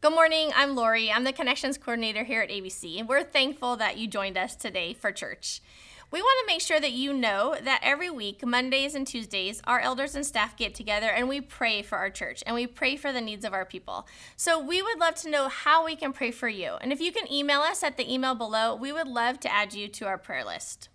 Good morning. I'm Lori. I'm the Connections Coordinator here at ABC, and we're thankful that you joined us today for church. We want to make sure that you know that every week, Mondays and Tuesdays, our elders and staff get together and we pray for our church and we pray for the needs of our people. So we would love to know how we can pray for you. And if you can email us at the email below, we would love to add you to our prayer list.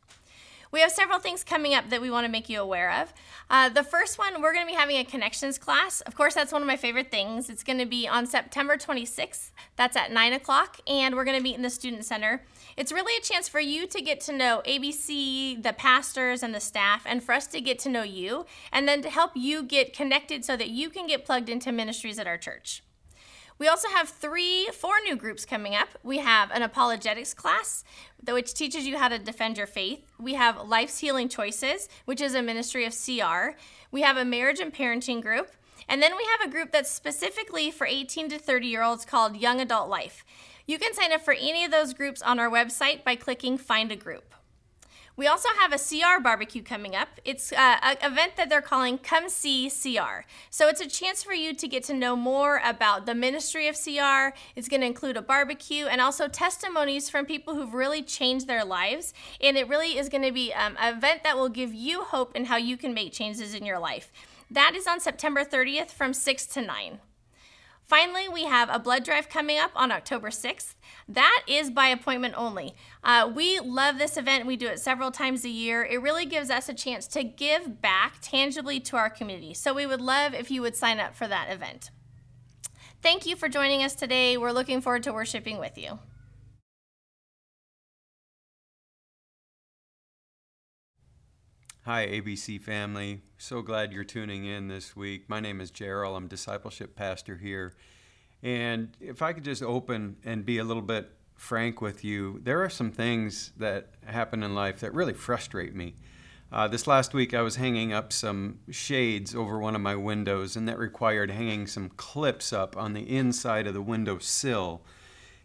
We have several things coming up that we want to make you aware of. Uh, the first one, we're going to be having a connections class. Of course, that's one of my favorite things. It's going to be on September 26th. That's at 9 o'clock, and we're going to meet in the Student Center. It's really a chance for you to get to know ABC, the pastors, and the staff, and for us to get to know you, and then to help you get connected so that you can get plugged into ministries at our church. We also have three, four new groups coming up. We have an apologetics class, which teaches you how to defend your faith. We have Life's Healing Choices, which is a ministry of CR. We have a marriage and parenting group. And then we have a group that's specifically for 18 to 30 year olds called Young Adult Life. You can sign up for any of those groups on our website by clicking Find a Group. We also have a CR barbecue coming up. It's uh, an event that they're calling Come See CR. So it's a chance for you to get to know more about the ministry of CR. It's going to include a barbecue and also testimonies from people who've really changed their lives. And it really is going to be um, an event that will give you hope in how you can make changes in your life. That is on September 30th from 6 to 9. Finally, we have a blood drive coming up on October 6th. That is by appointment only. Uh, we love this event. We do it several times a year. It really gives us a chance to give back tangibly to our community. So we would love if you would sign up for that event. Thank you for joining us today. We're looking forward to worshiping with you. Hi, ABC family. So glad you're tuning in this week. My name is Gerald. I'm discipleship pastor here. And if I could just open and be a little bit frank with you, there are some things that happen in life that really frustrate me. Uh, this last week, I was hanging up some shades over one of my windows, and that required hanging some clips up on the inside of the window sill.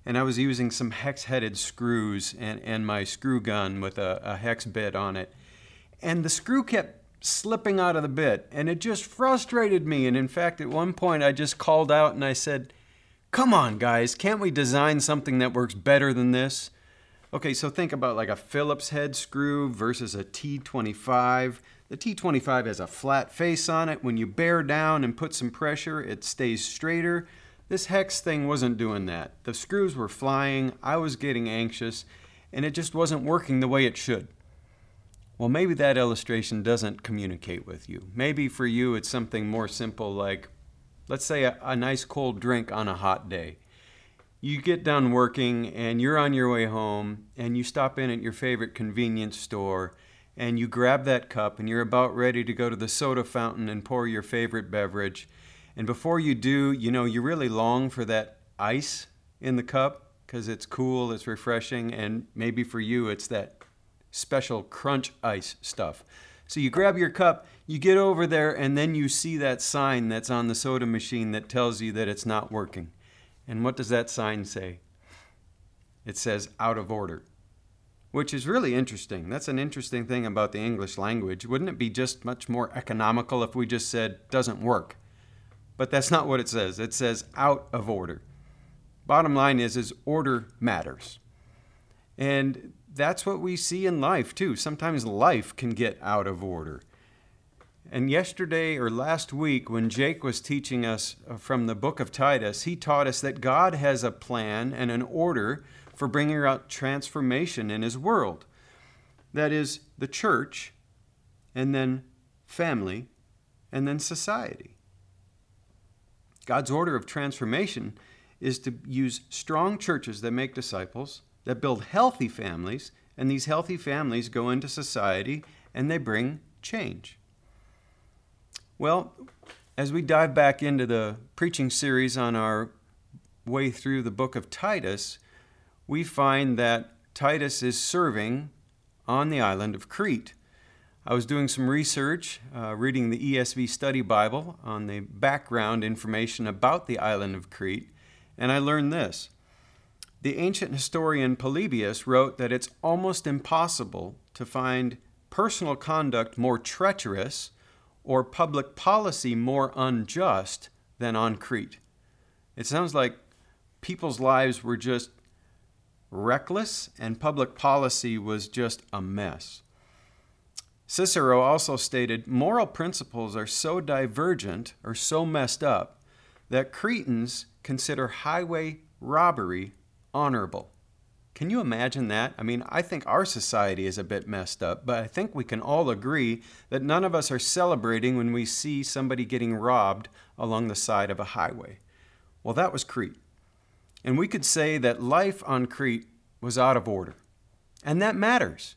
And I was using some hex headed screws and, and my screw gun with a, a hex bit on it and the screw kept slipping out of the bit and it just frustrated me. And in fact at one point I just called out and I said come on guys can't we design something that works better than this? Okay so think about like a Phillips head screw versus a T25 the T25 has a flat face on it. When you bear down and put some pressure it stays straighter. This hex thing wasn't doing that. The screws were flying. I was getting anxious and it just wasn't working the way it should well, maybe that illustration doesn't communicate with you. Maybe for you it's something more simple like, let's say, a, a, nice cold drink on a hot day. You get done working and you're on your way home and you stop in at your favorite convenience store and you grab that cup and you're about ready to go to the soda fountain and pour your favorite beverage. And before you do, you know, you really long for that ice in the cup because it's cool, it's refreshing, and maybe for you it's that special crunch ice stuff. So you grab your cup, you get over there, and then you see that sign that's on the soda machine that tells you that it's not working. And what does that sign say? It says out of order, which is really interesting. That's an interesting thing about the English language. Wouldn't it be just much more economical if we just said doesn't work? But that's not what it says. It says out of order. Bottom line is is order matters. And that's what we see in life too. Sometimes life can get out of order. And yesterday or last week, when Jake was teaching us uh, from the book of Titus, he taught us that God has a plan and an order for bringing about transformation in his world. That is, the church, and then family, and then society. God's order of transformation is to use strong churches that make disciples that build healthy families, and these healthy families go into society and they bring change. Well, as we dive back into the preaching series on our way through the book of Titus, we find that Titus is serving on the island of Crete. I was doing some research, uh, reading the ESV Study Bible on the background information about the island of Crete, and I learned this the ancient historian Polybius wrote that it's almost impossible to find personal conduct more treacherous or public policy more unjust than on Crete. It sounds like people's lives were just reckless and public policy was just a mess. Cicero also stated moral principles are so divergent or so messed up that Cretans consider highway robbery honorable. Can you imagine that? I mean, I think our society is a bit messed up, but I think we can all agree that none of us are celebrating when we see somebody getting robbed along the side of a highway. Well, that was Crete. And we could say that life on Crete was out of order. And that matters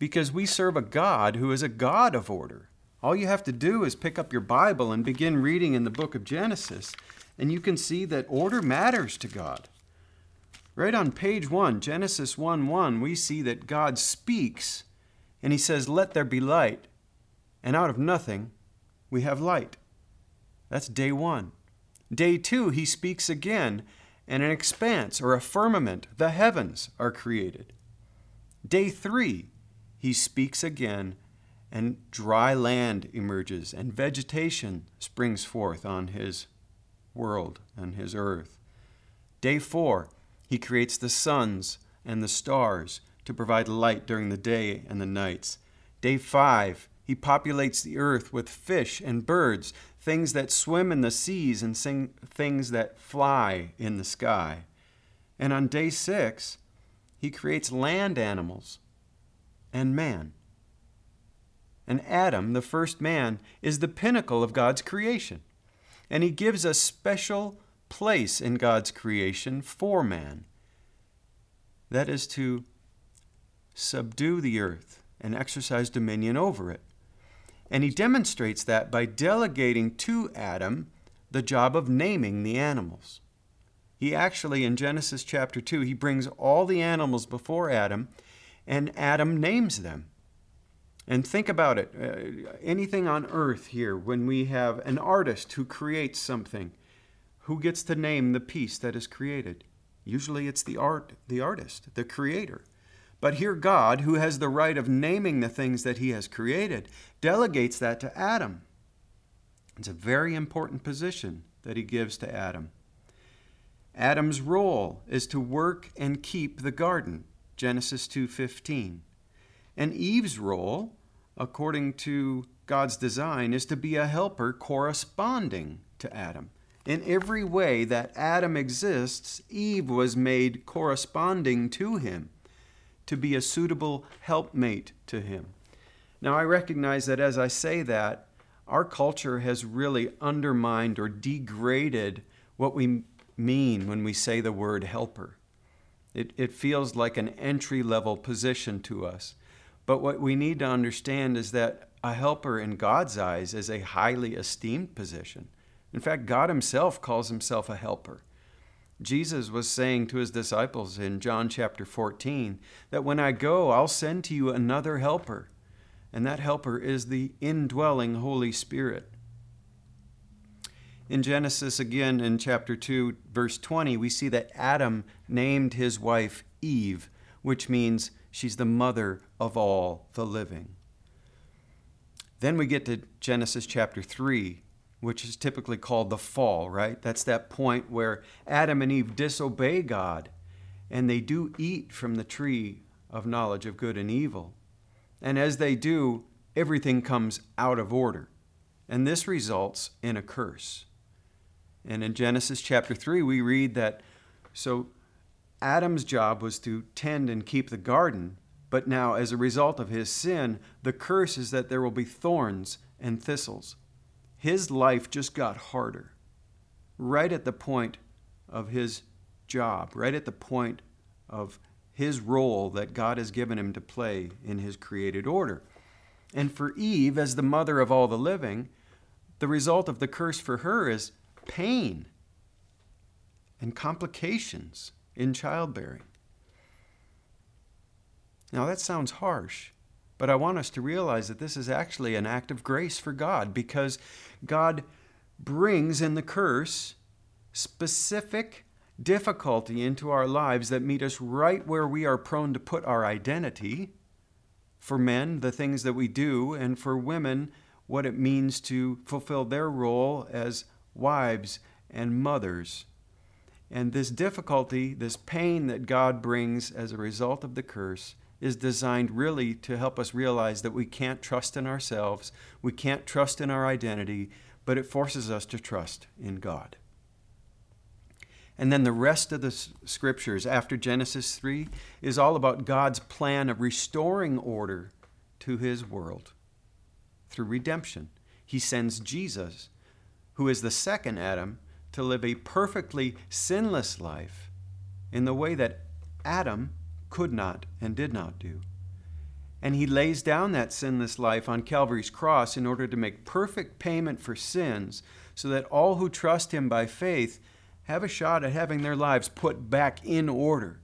because we serve a God who is a God of order. All you have to do is pick up your Bible and begin reading in the book of Genesis, and you can see that order matters to God. Right on page 1, Genesis 1 1, we see that God speaks and he says, Let there be light. And out of nothing, we have light. That's day one. Day two, he speaks again, and an expanse or a firmament, the heavens, are created. Day three, he speaks again, and dry land emerges, and vegetation springs forth on his world and his earth. Day four, he creates the suns and the stars to provide light during the day and the nights. Day five, he populates the earth with fish and birds, things that swim in the seas and sing, things that fly in the sky. And on day six, he creates land animals and man. And Adam, the first man, is the pinnacle of God's creation. And he gives a special place in God's creation for man. That is to subdue the earth and exercise dominion over it. And he demonstrates that by delegating to Adam the job of naming the animals. He actually, in Genesis chapter 2, he brings all the animals before Adam, and Adam names them. And think about it uh, anything on earth here, when we have an artist who creates something, who gets to name the piece that is created? Usually it's the art, the artist, the creator. But here God, who has the right of naming the things that he has created, delegates that to Adam. It's a very important position that he gives to Adam. Adam's role is to work and keep the garden, Genesis 2:15. And Eve's role, according to God's design, is to be a helper corresponding to Adam. In every way that Adam exists, Eve was made corresponding to him, to be a suitable helpmate to him. Now, I recognize that as I say that, our culture has really undermined or degraded what we mean when we say the word helper. It, it feels like an entry level position to us. But what we need to understand is that a helper in God's eyes is a highly esteemed position. In fact, God Himself calls Himself a helper. Jesus was saying to His disciples in John chapter 14 that when I go, I'll send to you another helper, and that helper is the indwelling Holy Spirit. In Genesis, again in chapter 2, verse 20, we see that Adam named his wife Eve, which means she's the mother of all the living. Then we get to Genesis chapter 3, which is typically called the fall, right? That's that point where Adam and Eve disobey God and they do eat from the tree of knowledge of good and evil. And as they do, everything comes out of order. And this results in a curse. And in Genesis chapter 3, we read that so Adam's job was to tend and keep the garden, but now, as a result of his sin, the curse is that there will be thorns and thistles his life just got harder right at the point of his job, right at the point of his role that God has given him to play in his created order. And for Eve, as the mother of all the living, the result of the curse for her is pain and complications in childbearing. Now, that sounds harsh, but I want us to realize that this is actually an act of grace for God because God brings in the curse specific difficulty into our lives that meet us right where we are prone to put our identity. For men, the things that we do, and for women, what it means to fulfill their role as wives and mothers. And this difficulty, this pain that God brings as a result of the curse, is designed really to help us realize that we can't trust in ourselves, we can't trust in our identity, but it forces us to trust in God. And then the rest of the scriptures after Genesis 3 is all about God's plan of restoring order to his world through redemption. He sends Jesus, who is the second Adam, to live a perfectly sinless life in the way that Adam could not and did not do. And he lays down that sinless life on Calvary's cross in order to make perfect payment for sins so that all who trust him by faith have a shot at having their lives put back in order.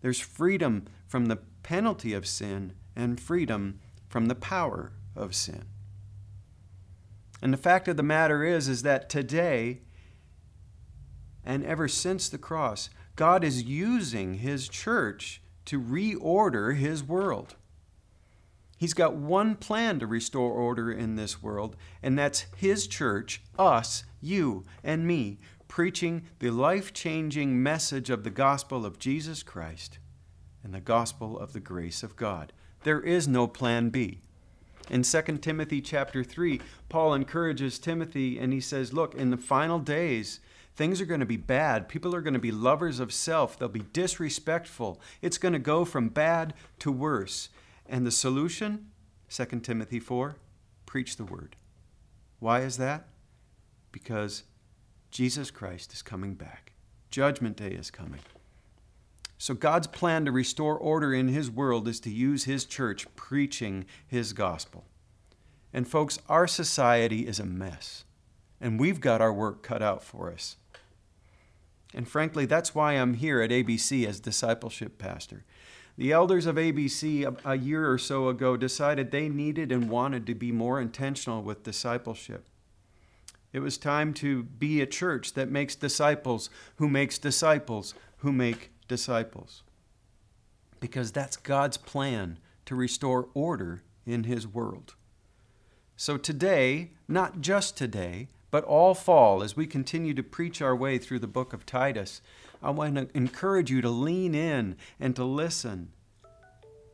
There's freedom from the penalty of sin and freedom from the power of sin. And the fact of the matter is is that today and ever since the cross, God is using his church to reorder his world. He's got one plan to restore order in this world, and that's his church, us, you, and me, preaching the life changing message of the gospel of Jesus Christ and the gospel of the grace of God. There is no plan B. In 2 Timothy chapter 3, Paul encourages Timothy and he says, Look, in the final days, things are going to be bad. People are going to be lovers of self. They'll be disrespectful. It's going to go from bad to worse. And the solution, 2 Timothy 4, preach the word. Why is that? Because Jesus Christ is coming back. Judgment Day is coming. So, God's plan to restore order in His world is to use His church preaching His gospel. And, folks, our society is a mess, and we've got our work cut out for us. And frankly, that's why I'm here at ABC as discipleship pastor. The elders of ABC a, year or so ago decided they needed and wanted to be more intentional with discipleship. It was time to be a church that makes disciples who makes disciples who make disciples. Because that's God's plan to restore order in His world. So today, not just today, but all fall, as we continue to preach our way through the book of Titus, I want to encourage you to lean in and to listen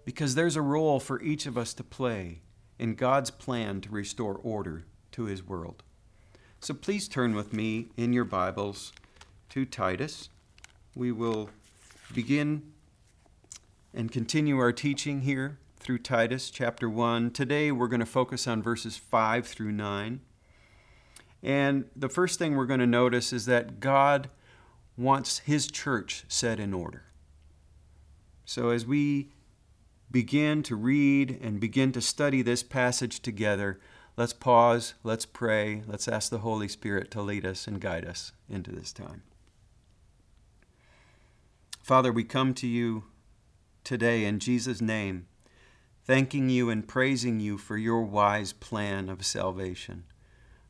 because there's a role for each of us to play in God's plan to restore order to His world. So please turn with me in your Bibles to Titus. We will begin and continue our teaching here through Titus chapter 1. Today we're going to focus on verses 5 through 9. And the first thing we're going to notice is that God wants His church set in order. So as we begin to read and begin to study this passage together, Let's pause, let's pray, let's ask the Holy Spirit to lead us and guide us into this time. Father, we come to you today in Jesus' name, thanking you and praising you for your wise plan of salvation,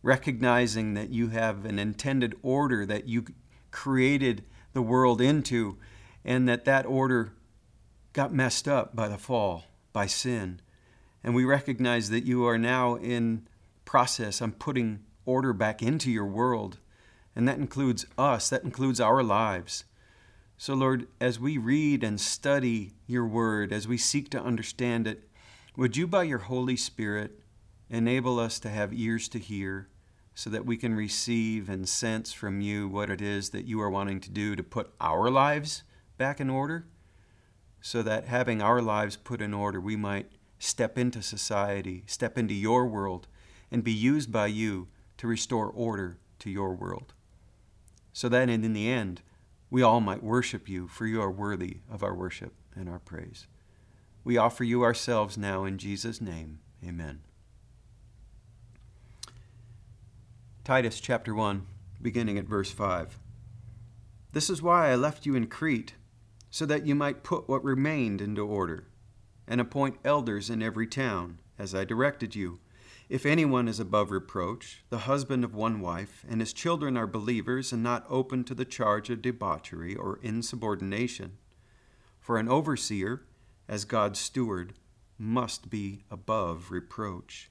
recognizing that you have an intended order that you created the world into, and that that order got messed up by the fall, by sin. And we recognize that you are now in process on putting order back into your world. And that includes us, that includes our lives. So, Lord, as we read and study your word, as we seek to understand it, would you, by your Holy Spirit, enable us to have ears to hear so that we can receive and sense from you what it is that you are wanting to do to put our lives back in order? So that having our lives put in order, we might step into society, step into your world, and be used by you to restore order to your world. So that in the end, we all might worship you, for you are worthy of our worship and our praise. We offer you ourselves now in Jesus' name. Amen. Titus chapter 1, beginning at verse 5. This is why I left you in Crete, so that you might put what remained into order and appoint elders in every town, as I directed you. If anyone is above reproach, the husband of one wife, and his children are believers and not open to the charge of debauchery or insubordination. For an overseer, as God's steward, must be above reproach.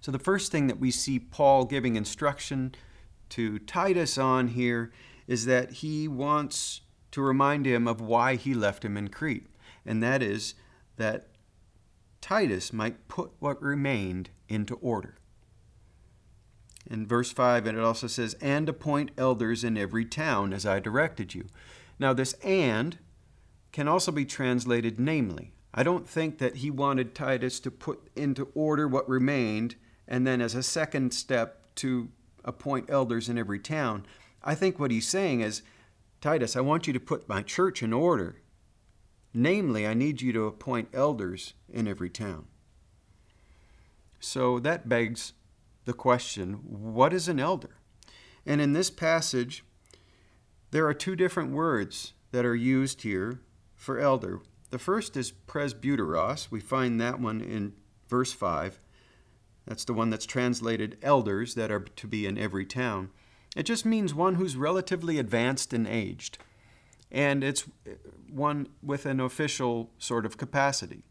So, the first thing that we see Paul giving instruction to Titus on here is that he wants to remind him of why he left him in Crete, and that is that Titus might put what remained into order. In verse 5, and it also says, and appoint elders in every town as I directed you. Now, this and can also be translated namely. I don't think that he wanted Titus to put into order what remained and then, as a second step, to appoint elders in every town. I think what he's saying is, Titus, I want you to put my church in order. Namely, I need you to appoint elders in every town. So that begs the question what is an elder? And in this passage, there are two different words that are used here for elder. The first is presbyteros. We find that one in verse 5. That's the one that's translated elders that are to be in every town. It just means one who's relatively advanced and aged. And it's one with an official sort of capacity.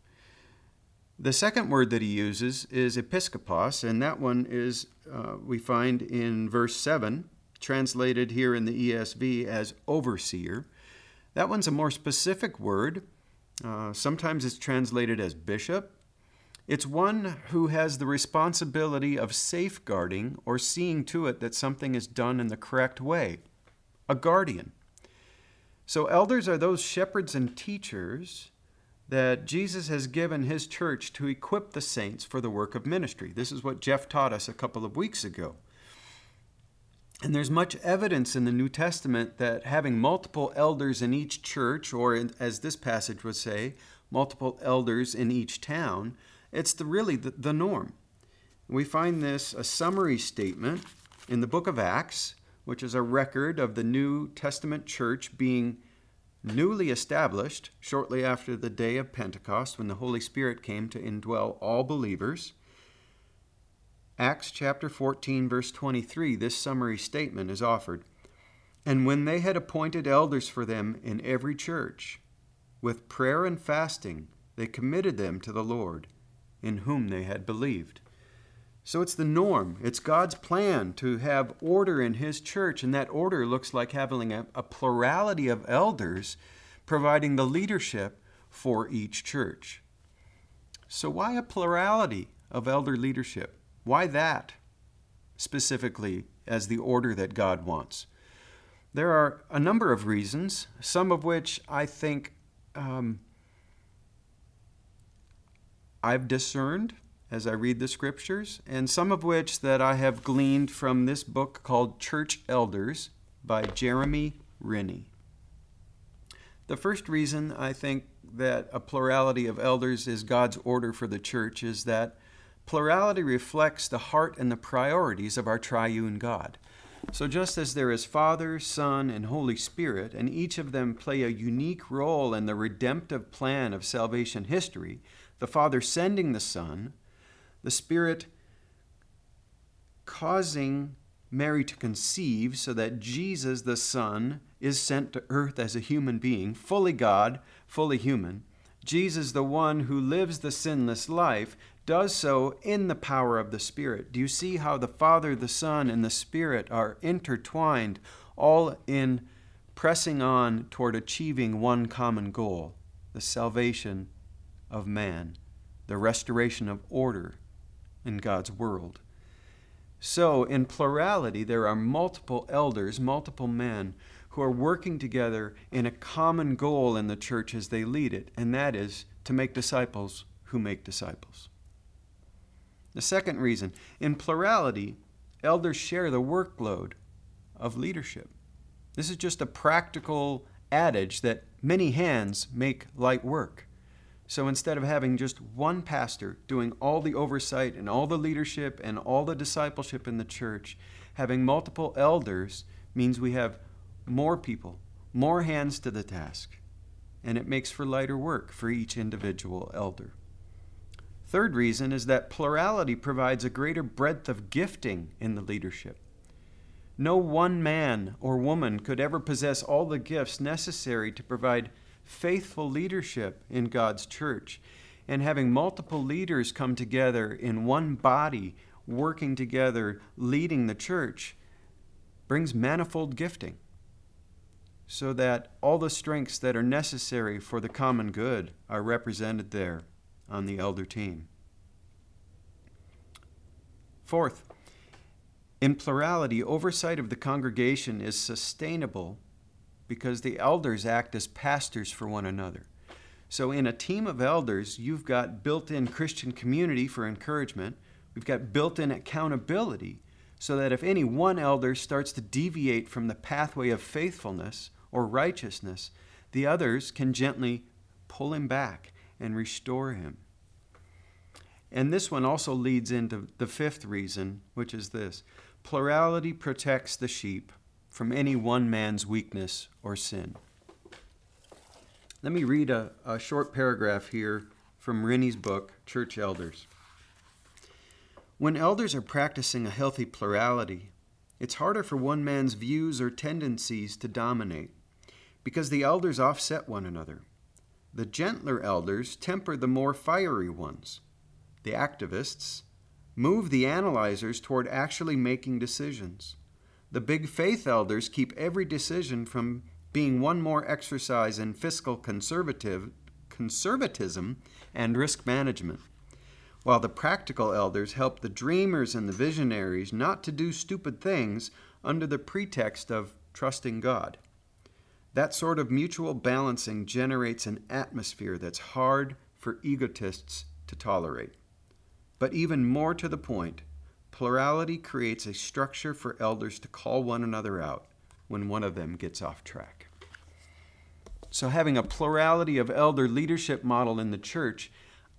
The second word that he uses is episkopos, and that one is, uh, we find in verse 7, translated here in the ESV as overseer. That one's a more specific word. Uh, sometimes it's translated as bishop. It's one who has the responsibility of safeguarding or seeing to it that something is done in the correct way, a guardian. So, elders are those shepherds and teachers that Jesus has given his church to equip the saints for the work of ministry. This is what Jeff taught us a couple of weeks ago. And there's much evidence in the New Testament that having multiple elders in each church, or in, as this passage would say, multiple elders in each town, it's the, really the, the norm. We find this a summary statement in the book of Acts, which is a record of the New Testament church being newly established shortly after the day of Pentecost when the Holy Spirit came to indwell all believers. Acts chapter 14, verse 23, this summary statement is offered. And when they had appointed elders for them in every church, with prayer and fasting, they committed them to the Lord, in whom they had believed. So it's the norm. It's God's plan to have order in His church, and that order looks like having a, a, plurality of elders providing the leadership for each church. So, why a plurality of elder leadership? Why that specifically as the order that God wants? There are a number of reasons, some of which I think um, I've discerned as I read the scriptures, and some of which that I have gleaned from this book called Church Elders by Jeramie Rinne. The first reason I think that a plurality of elders is God's order for the church is that plurality reflects the heart and the priorities of our triune God. So, just as there is Father, Son, and Holy Spirit, and each of them play a unique role in the redemptive plan of salvation history, the Father sending the Son, the Spirit causing Mary to conceive so that Jesus, the Son, is sent to earth as a human being, fully God, fully human. Jesus, the one who lives the sinless life, does so in the power of the Spirit. Do you see how the Father, the Son, and the Spirit are intertwined, all in pressing on toward achieving one common goal the salvation of man, the restoration of order in God's world. So, in plurality, there are multiple elders, multiple men who are working together in a common goal in the church as they lead it, and that is to make disciples who make disciples. The second reason, in plurality, elders share the workload of leadership. This is just a practical adage that many hands make light work. So instead of having just one pastor doing all the oversight and all the leadership and all the discipleship in the church, having multiple elders means we have more people, more hands to the task. and it makes for lighter work for each individual elder. Third reason is that plurality provides a greater breadth of gifting in the leadership. No one man or woman could ever possess all the gifts necessary to provide faithful leadership in God's church. And having multiple leaders come together in one body, working together, leading the church, brings manifold gifting so that all the strengths that are necessary for the common good are represented there on the elder team. Fourth, in plurality, oversight of the congregation is sustainable because the elders act as pastors for one another. So, in a team of elders, you've got built in Christian community for encouragement, we've got built in accountability, so that if any one elder starts to deviate from the pathway of faithfulness or righteousness, the others can gently pull him back and restore him. And this one also leads into the fifth reason, which is this plurality protects the sheep from any one man's weakness or sin. Let me read a, a short paragraph here from Rinne's book, Church Elders. When elders are practicing a healthy plurality, it's harder for one man's views or tendencies to dominate because the elders offset one another. The gentler elders temper the more fiery ones. The activists move the analyzers toward actually making decisions. The big faith elders keep every decision from being one more exercise in fiscal conservative conservatism and risk management, while the practical elders help the dreamers and the visionaries not to do stupid things under the pretext of trusting God. That sort of mutual balancing generates an atmosphere that's hard for egotists to tolerate. But even more to the point, plurality creates a structure for elders to call one another out when one of them gets off track. So, having a plurality of elder leadership model in the church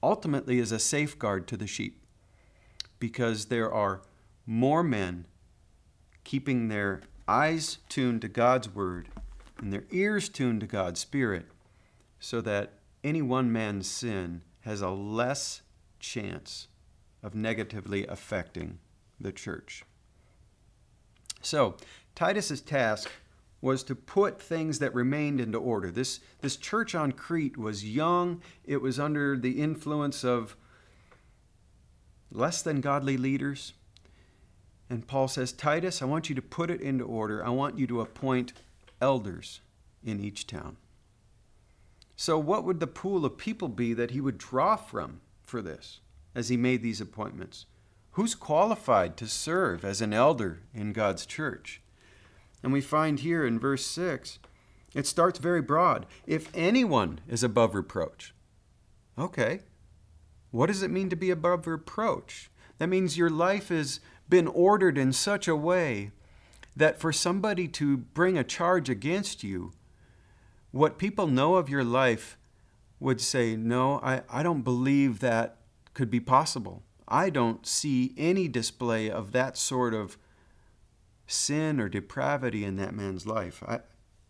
ultimately is a safeguard to the sheep because there are more men keeping their eyes tuned to God's word and their ears tuned to God's Spirit, so that any one man's sin has a less chance of negatively affecting the church. So, Titus's task was to put things that remained into order. This, this church on Crete was young, it was under the influence of less than godly leaders. And Paul says, Titus, I want you to put it into order. I want you to appoint elders in each town. So, what would the pool of people be that he would draw from for this as he made these appointments? Who's qualified to serve as an elder in God's church? And we find here in verse 6, it starts very broad. If anyone is above reproach. Okay. What does it mean to be above reproach? That means your life has been ordered in such a way that for somebody to bring a charge against you, what people know of your life would say, No, I, I don't believe that could be possible. I don't see any display of that sort of sin or depravity in that man's life. I,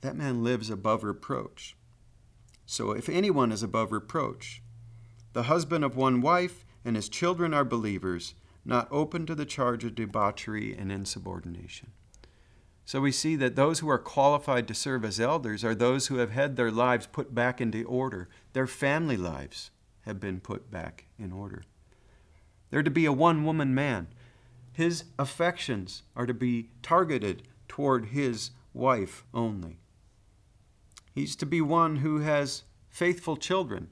that man lives above reproach. So if anyone is above reproach, the husband of one wife and his children are believers, not open to the charge of debauchery and insubordination. So we see that those who are qualified to serve as elders are those who have had their lives put back into order. Their family lives have been put back in order. They're to be a one woman man. His affections are to be targeted toward his wife only. He's to be one who has faithful children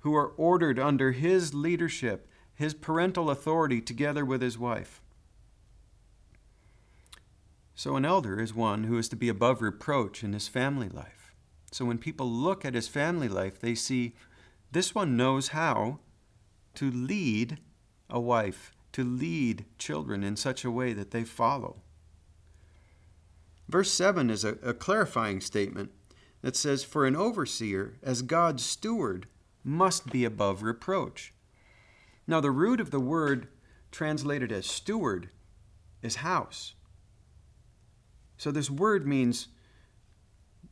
who are ordered under his leadership, his parental authority, together with his wife. So, an elder is one who is to be above reproach in his family life. So, when people look at his family life, they see this one knows how to lead a wife, to lead children in such a way that they follow. Verse 7 is a, a clarifying statement that says, For an overseer, as God's steward, must be above reproach. Now, the root of the word translated as steward is house. So this word means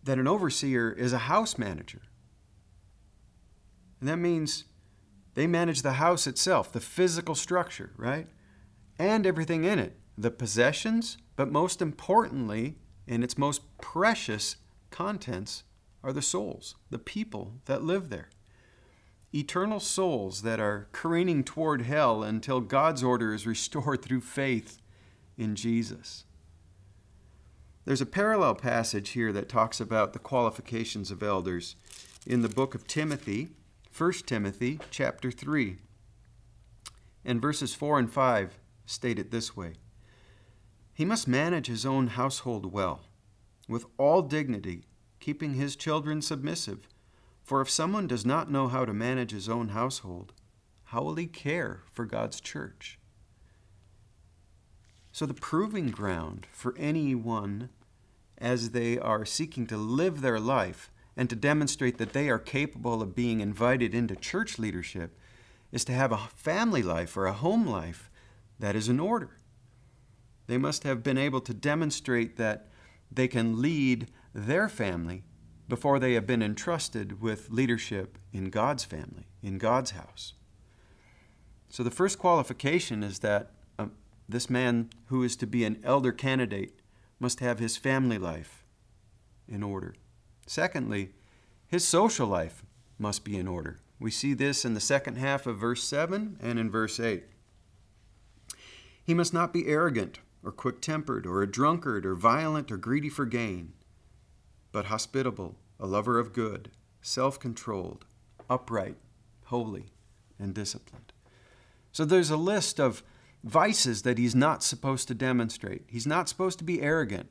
that an overseer is a house manager. And that means they manage the house itself, the physical structure, right? And everything in it, the possessions, but most importantly, in its most precious contents, are the souls, the people that live there. Eternal souls that are careening toward hell until God's order is restored through faith in Jesus. There's a parallel passage here that talks about the qualifications of elders in the book of Timothy, 1 Timothy chapter 3. And verses 4 and 5 state it this way He must manage his own household well, with all dignity, keeping his children submissive. For if someone does not know how to manage his own household, how will he care for God's church? So, the proving ground for anyone as they are seeking to live their life and to demonstrate that they are capable of being invited into church leadership is to have a family life or a home life that is in order. They must have been able to demonstrate that they can lead their family before they have been entrusted with leadership in God's family, in God's house. So the first qualification is that um, this man who is to be an elder candidate must have his family life in order. Secondly, his social life must be in order. We see this in the second half of verse 7 and in verse 8. He must not be arrogant or quick tempered or a drunkard or violent or greedy for gain, but hospitable, a lover of good, self controlled, upright, holy, and disciplined. So there's a list of vices that he's not supposed to demonstrate. He's not supposed to be arrogant.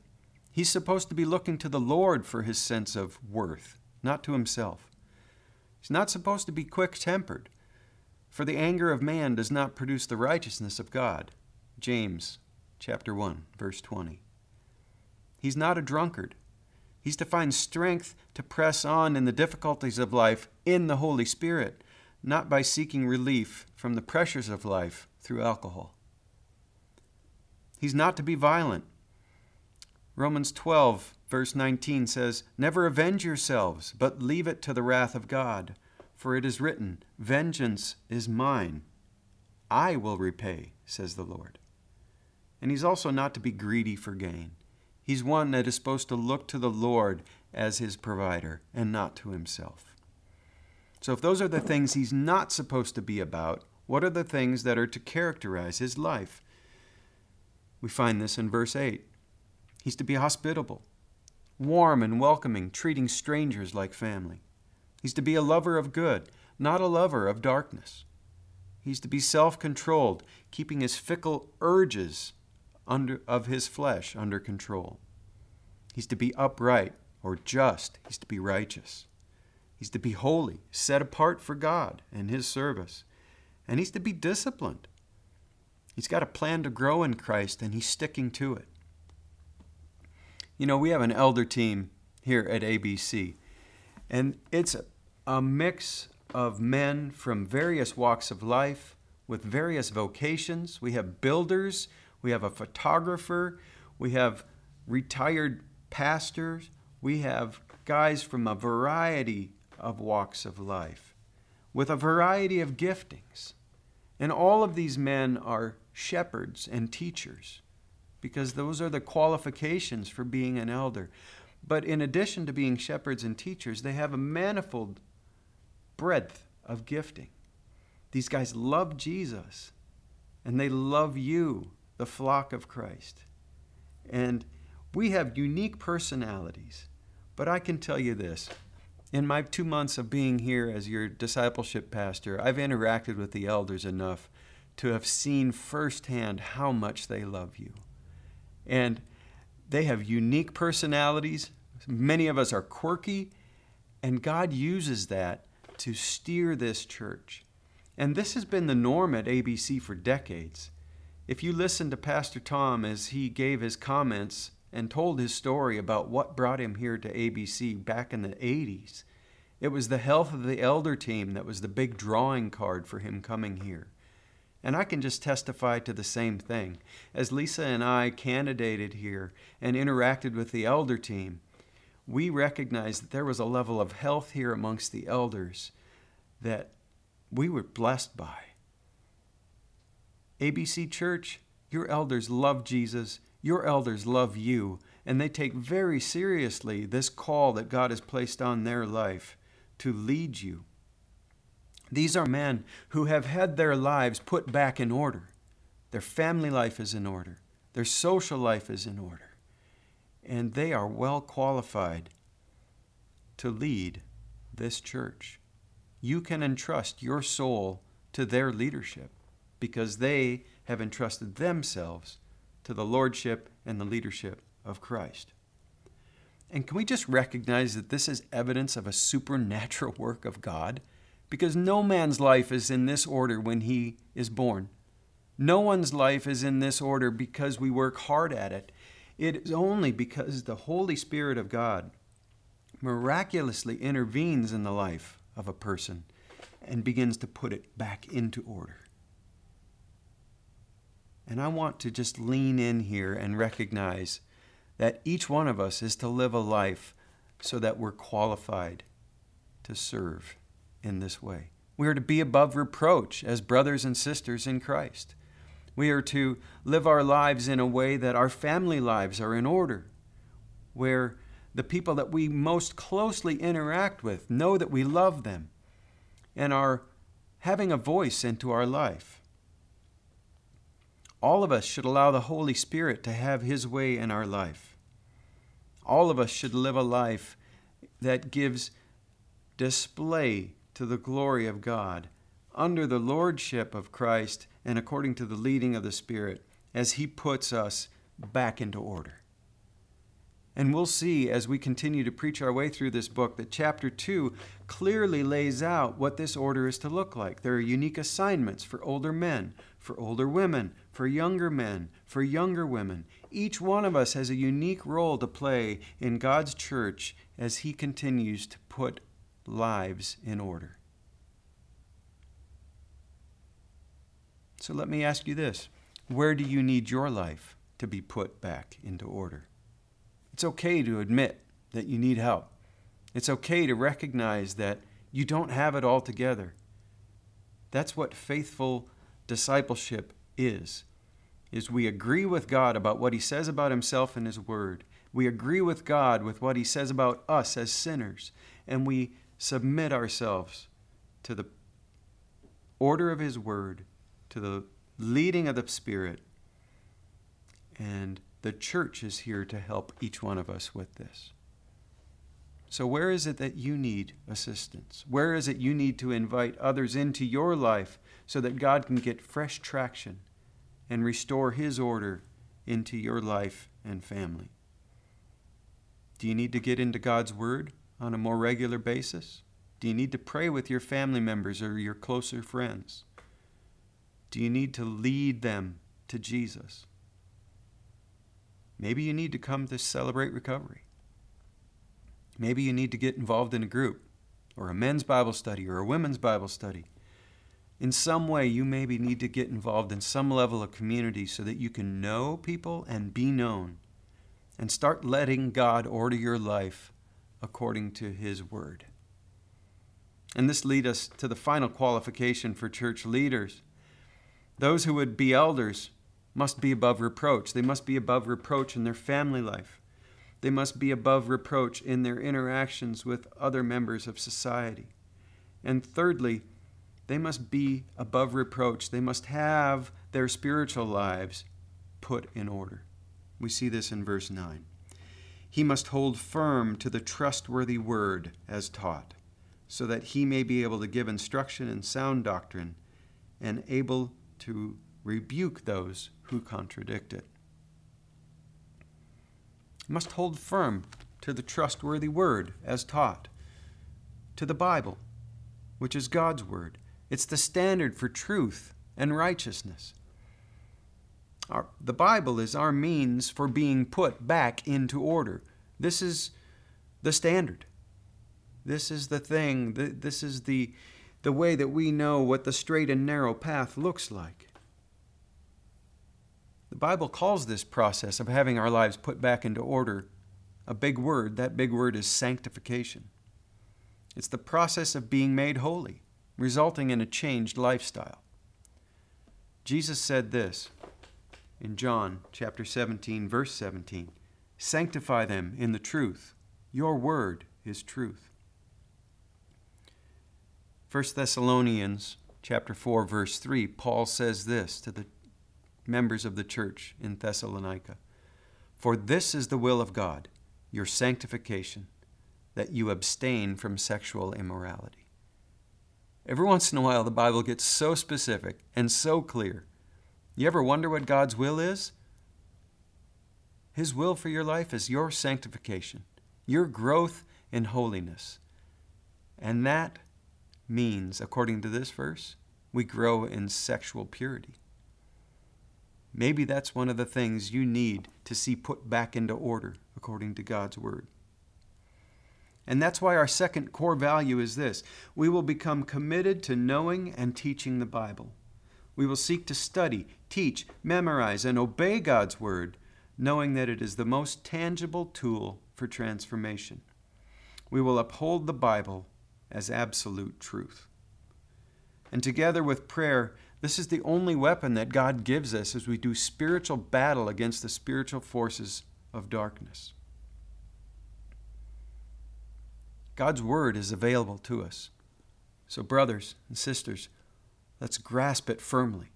He's supposed to be looking to the Lord for his sense of worth, not to himself. He's not supposed to be quick tempered, for the anger of man does not produce the righteousness of God. James chapter 1, verse 20. He's not a drunkard. He's to find strength to press on in the difficulties of life in the Holy Spirit, not by seeking relief from the pressures of life through alcohol. He's not to be violent. Romans 12, verse 19 says, Never avenge yourselves, but leave it to the wrath of God. For it is written, Vengeance is mine. I will repay, says the Lord. And he's also not to be greedy for gain. He's one that is supposed to look to the Lord as his provider and not to himself. So, if those are the things he's not supposed to be about, what are the things that are to characterize his life? We find this in verse 8. He's to be hospitable, warm and welcoming, treating strangers like family. He's to be a lover of good, not a lover of darkness. He's to be self controlled, keeping his fickle urges under, of his flesh under control. He's to be upright or just. He's to be righteous. He's to be holy, set apart for God and his service. And he's to be disciplined. He's got a plan to grow in Christ, and he's sticking to it. You know, we have an elder team here at ABC, and it's a, mix of men from various walks of life with various vocations. We have builders, we have a photographer, we have retired pastors, we have guys from a variety of walks of life with a variety of giftings. And all of these men are shepherds and teachers because those are the qualifications for being an elder. But in addition to being shepherds and teachers, they have a manifold breadth of gifting. These guys love Jesus and they love you, the flock of Christ. And we have unique personalities. But I can tell you this in my two months of being here as your discipleship pastor, I've interacted with the elders enough to have seen firsthand how much they love you. And they have unique personalities. Many of us are quirky, and God uses that to steer this church. And this has been the norm at ABC for decades. If you listen to Pastor Tom as he gave his comments and told his story about what brought him here to ABC back in the 80s. It was the health of the elder team that was the big drawing card for him coming here. And I can just testify to the same thing. As Lisa and I candidated here and interacted with the elder team, we recognized that there was a level of health here amongst the elders that we were blessed by. ABC Church, your elders love Jesus, your elders love you, and they take very seriously this call that God has placed on their life to lead you. These are men who have had their lives put back in order. Their family life is in order, their social life is in order, and they are well qualified to lead this church. You can entrust your soul to their leadership because they have entrusted themselves to the lordship and the leadership of Christ. And can we just recognize that this is evidence of a supernatural work of God? Because no man's life is in this order when he is born. No one's life is in this order because we work hard at it. It is only because the Holy Spirit of God miraculously intervenes in the life of a person and begins to put it back into order. And I want to just lean in here and recognize that each one of us is to live a life so that we're qualified to serve in this way. We are to be above reproach as brothers and sisters in Christ. We are to live our lives in a way that our family lives are in order, where the people that we most closely interact with know that we love them and are having a voice into our life. All of us should allow the Holy Spirit to have His way in our life. All of us should live a life that gives display to the glory of God under the lordship of Christ and according to the leading of the Spirit as He puts us back into order. And we'll see as we continue to preach our way through this book that chapter 2 clearly lays out what this order is to look like. There are unique assignments for older men, for older women, for younger men, for younger women. Each one of us has a unique role to play in God's church as He continues to put lives in order. So let me ask you this where do you need your life to be put back into order? It's okay to admit that you need help. It's okay to recognize that you don't have it all together. That's what faithful discipleship is. Is we agree with God about what he says about himself and his word. We agree with God with what he says about us as sinners and we submit ourselves to the order of his word, to the leading of the spirit and the church is here to help each one of us with this. So, where is it that you need assistance? Where is it you need to invite others into your life so that God can get fresh traction and restore His order into your life and family? Do you need to get into God's Word on a more regular basis? Do you need to pray with your family members or your closer friends? Do you need to lead them to Jesus? Maybe you need to come to celebrate recovery. Maybe you need to get involved in a group, or a men's Bible study, or a women's Bible study. In some way, you maybe need to get involved in some level of community so that you can know people and be known, and start letting God order your life according to His Word. And this leads us to the final qualification for church leaders. Those who would be elders must be above reproach. They must be above reproach in their family life. They must be above reproach in their interactions with other members of society. And thirdly, they must be above reproach. They must have their spiritual lives put in order. We see this in verse 9. He must hold firm to the trustworthy word as taught, so that he may be able to give instruction in sound doctrine and able to rebuke those who contradict it. must hold firm to the trustworthy word as taught, to the Bible, which is God's word. It's the standard for truth and righteousness. Our, the Bible is our means for being put back into order. This is the standard. This is the thing. This is the, the way that we know what the straight and narrow path looks like. The Bible calls this process of having our lives put back into order a big word. That big word is sanctification. It's the process of being made holy. resulting in a changed lifestyle. Jesus said this in John chapter 17 verse 17, sanctify them in the truth. Your word is truth. 1 Thessalonians chapter 4 verse 3, Paul says this to the members of the church in Thessalonica. For this is the will of God, your sanctification, that you abstain from sexual immorality. Every once in a while, the Bible gets so specific and so clear. You ever wonder what God's will is? His will for your life is your sanctification, your growth in holiness. And that means, according to this verse, we grow in sexual purity. Maybe that's one of the things you need to see put back into order according to God's Word. And that's why our second core value is this we will become committed to knowing and teaching the Bible. We will seek to study, teach, memorize, and obey God's Word, knowing that it is the most tangible tool for transformation. We will uphold the Bible as absolute truth. And together with prayer, this is the only weapon that God gives us as we do spiritual battle against the spiritual forces of darkness. God's Word is available to us. So, brothers and sisters, let's grasp it firmly.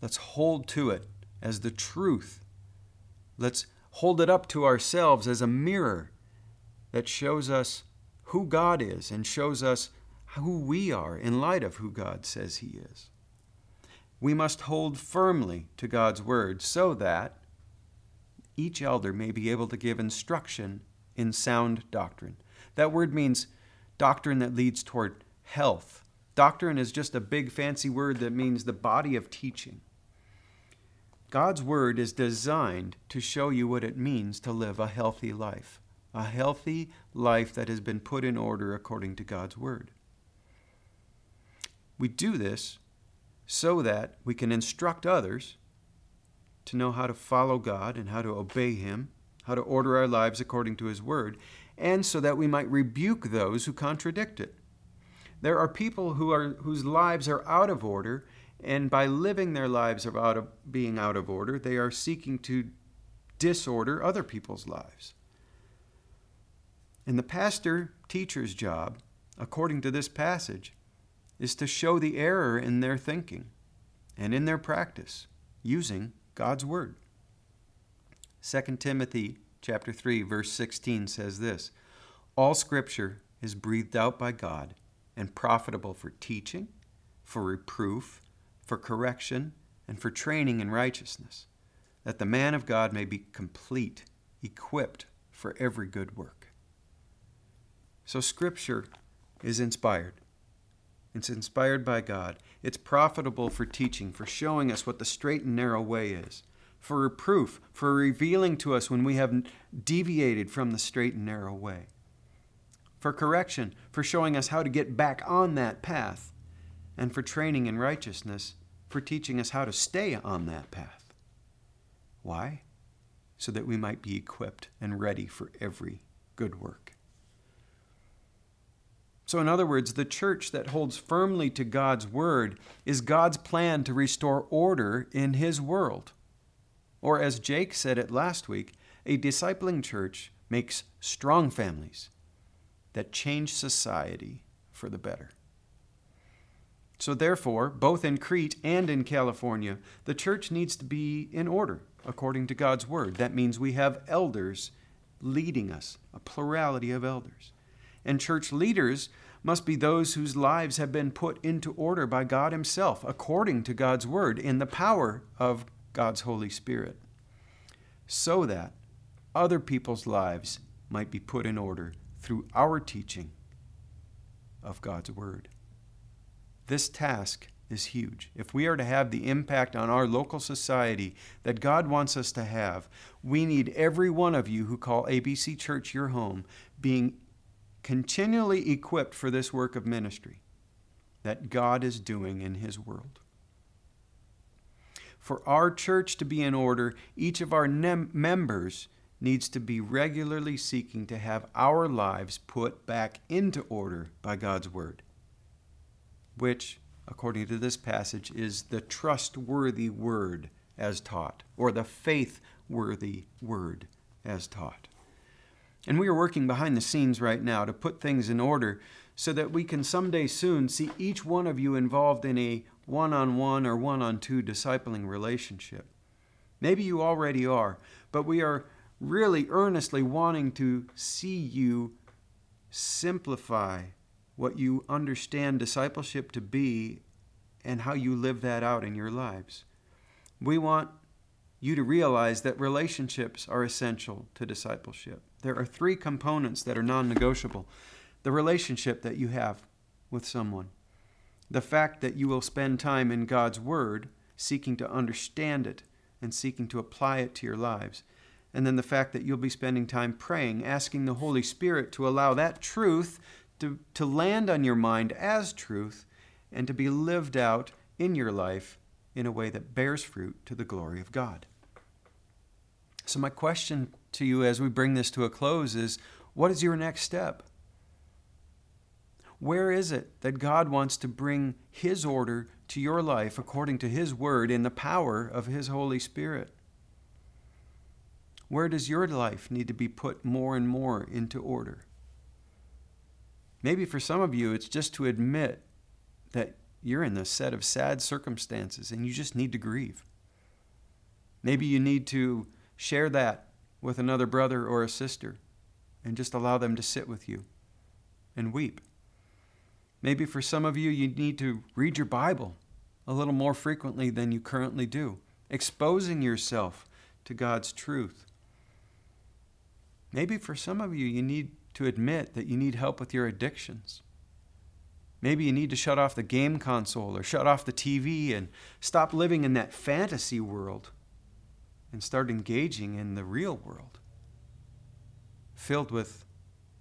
Let's hold to it as the truth. Let's hold it up to ourselves as a mirror that shows us who God is and shows us who we are in light of who God says He is we must hold firmly to God's word so that each elder may be able to give instruction in sound doctrine. That word means doctrine that leads toward health. Doctrine is just a big fancy word that means the body of teaching. God's word is designed to show you what it means to live a healthy life, a healthy life that has been put in order according to God's word. We do this so that we can instruct others to know how to follow God and how to obey Him, how to order our lives according to His Word, and so that we might rebuke those who contradict it. There are people who are, whose lives are out of order, and by living their lives of out of, being out of order, they are seeking to disorder other people's lives. And the pastor teacher's job, according to this passage, is to show the error in their thinking and in their practice using God's word. 2 Timothy chapter 3 verse 16 says this, all scripture is breathed out by God and profitable for teaching, for reproof, for correction, and for training in righteousness, that the man of God may be complete, equipped for every good work. So scripture is inspired. It's inspired by God. It's profitable for teaching, for showing us what the straight and narrow way is, for reproof, for revealing to us when we have deviated from the straight and narrow way, for correction, for showing us how to get back on that path, and for training in righteousness, for teaching us how to stay on that path. Why? So that we might be equipped and ready for every good work. So, in other words, the church that holds firmly to God's word is God's plan to restore order in his world. Or, as Jake said it last week, a discipling church makes strong families that change society for the better. So, therefore, both in Crete and in California, the church needs to be in order according to God's word. That means we have elders leading us, a plurality of elders. And church leaders must be those whose lives have been put into order by God Himself, according to God's Word, in the power of God's Holy Spirit, so that other people's lives might be put in order through our teaching of God's Word. This task is huge. If we are to have the impact on our local society that God wants us to have, we need every one of you who call ABC Church your home being continually equipped for this work of ministry that God is doing in His world. For our church to be in order, each of our nem- members needs to be regularly seeking to have our lives put back into order by God's Word. Which, according to this passage, is the trustworthy word as taught, or the faith-worthy word as taught. And we are working behind the scenes right now to put things in order so that we can someday soon see each one of you involved in a one on one or one on two discipling relationship. Maybe you already are, but we are really earnestly wanting to see you simplify what you understand discipleship to be and how you live that out in your lives. We want you to realize that relationships are essential to discipleship. There are three components that are non negotiable the relationship that you have with someone, the fact that you will spend time in God's Word, seeking to understand it and seeking to apply it to your lives, and then the fact that you'll be spending time praying, asking the Holy Spirit to allow that truth to, to land on your mind as truth and to be lived out in your life in a way that bears fruit to the glory of God. So, my question to you as we bring this to a close is what is your next step? Where is it that God wants to bring His order to your life according to His word in the power of His Holy Spirit? Where does your life need to be put more and more into order? Maybe for some of you, it's just to admit that you're in a set of sad circumstances and you just need to grieve. Maybe you need to share that with another brother or a sister and just allow them to sit with you and weep. Maybe for some of you, you need to read your Bible a little more frequently than you currently do, exposing yourself to God's truth. Maybe for some of you, you need to admit that you need help with your addictions. Maybe you need to shut off the game console or shut off the TV and stop living in that fantasy world and start engaging in the real world, filled with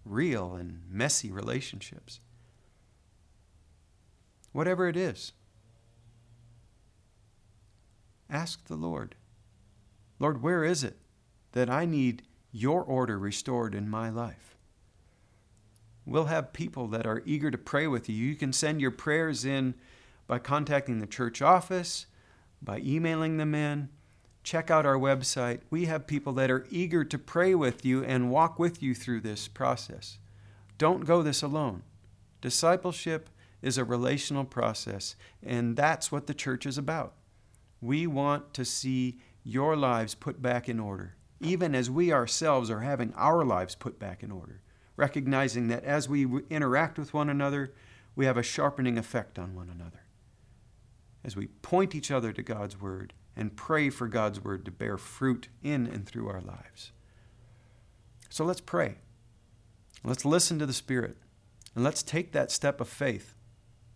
real and messy relationships. Whatever it is, ask the Lord Lord, where is it that I need your order restored in my life? We'll have people that are eager to pray with you. You can send your prayers in by contacting the church office, by emailing them in check out our website. We have people that are eager to pray with you and walk with you through this process. Don't go this alone. Discipleship is a relational process, and that's what the church is about. We want to see your lives put back in order, even as we ourselves are having our lives put back in order, recognizing that as we interact with one another, we have a sharpening effect on one another. As we point each other to God's Word, and pray for God's word to bear fruit in and through our lives. So let's pray. Let's listen to the Spirit. And let's take that step of faith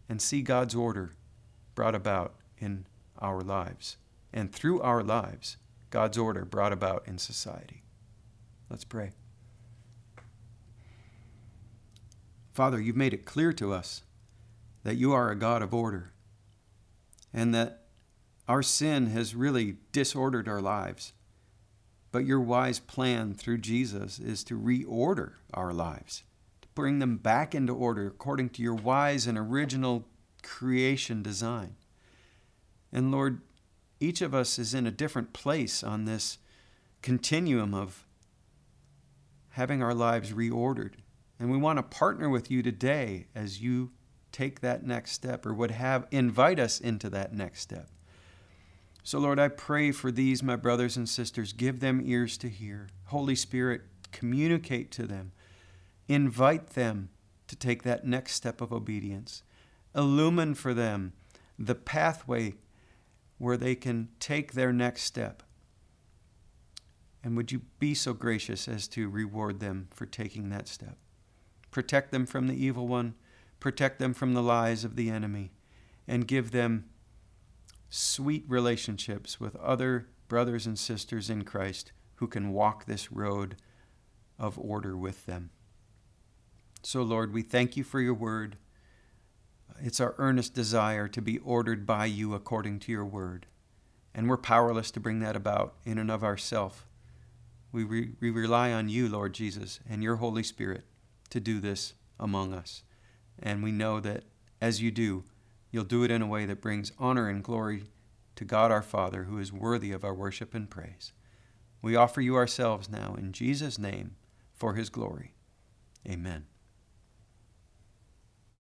and see God's order brought about in our lives. And through our lives, God's order brought about in society. Let's pray. Father, you've made it clear to us that you are a God of order and that our sin has really disordered our lives. But your wise plan through Jesus is to reorder our lives, to bring them back into order according to your wise and original creation design. And Lord, each of us is in a different place on this continuum of having our lives reordered. And we want to partner with you today as you take that next step or would have invite us into that next step. So, Lord, I pray for these, my brothers and sisters. Give them ears to hear. Holy Spirit, communicate to them. Invite them to take that next step of obedience. Illumine for them the pathway where they can take their next step. And would you be so gracious as to reward them for taking that step? Protect them from the evil one, protect them from the lies of the enemy, and give them sweet relationships with other brothers and sisters in Christ who can walk this road of order with them. So, Lord, we thank you for your word. It's our earnest desire to be ordered by you according to your word. And we're powerless to bring that about in and of ourselves. We, re- we rely on you, Lord Jesus, and your Holy Spirit to do this among us. And we know that as you do, you'll do it in a way that brings honor and glory to God our Father, who is worthy of our worship and praise. We offer you ourselves now in Jesus' name for his glory. Amen.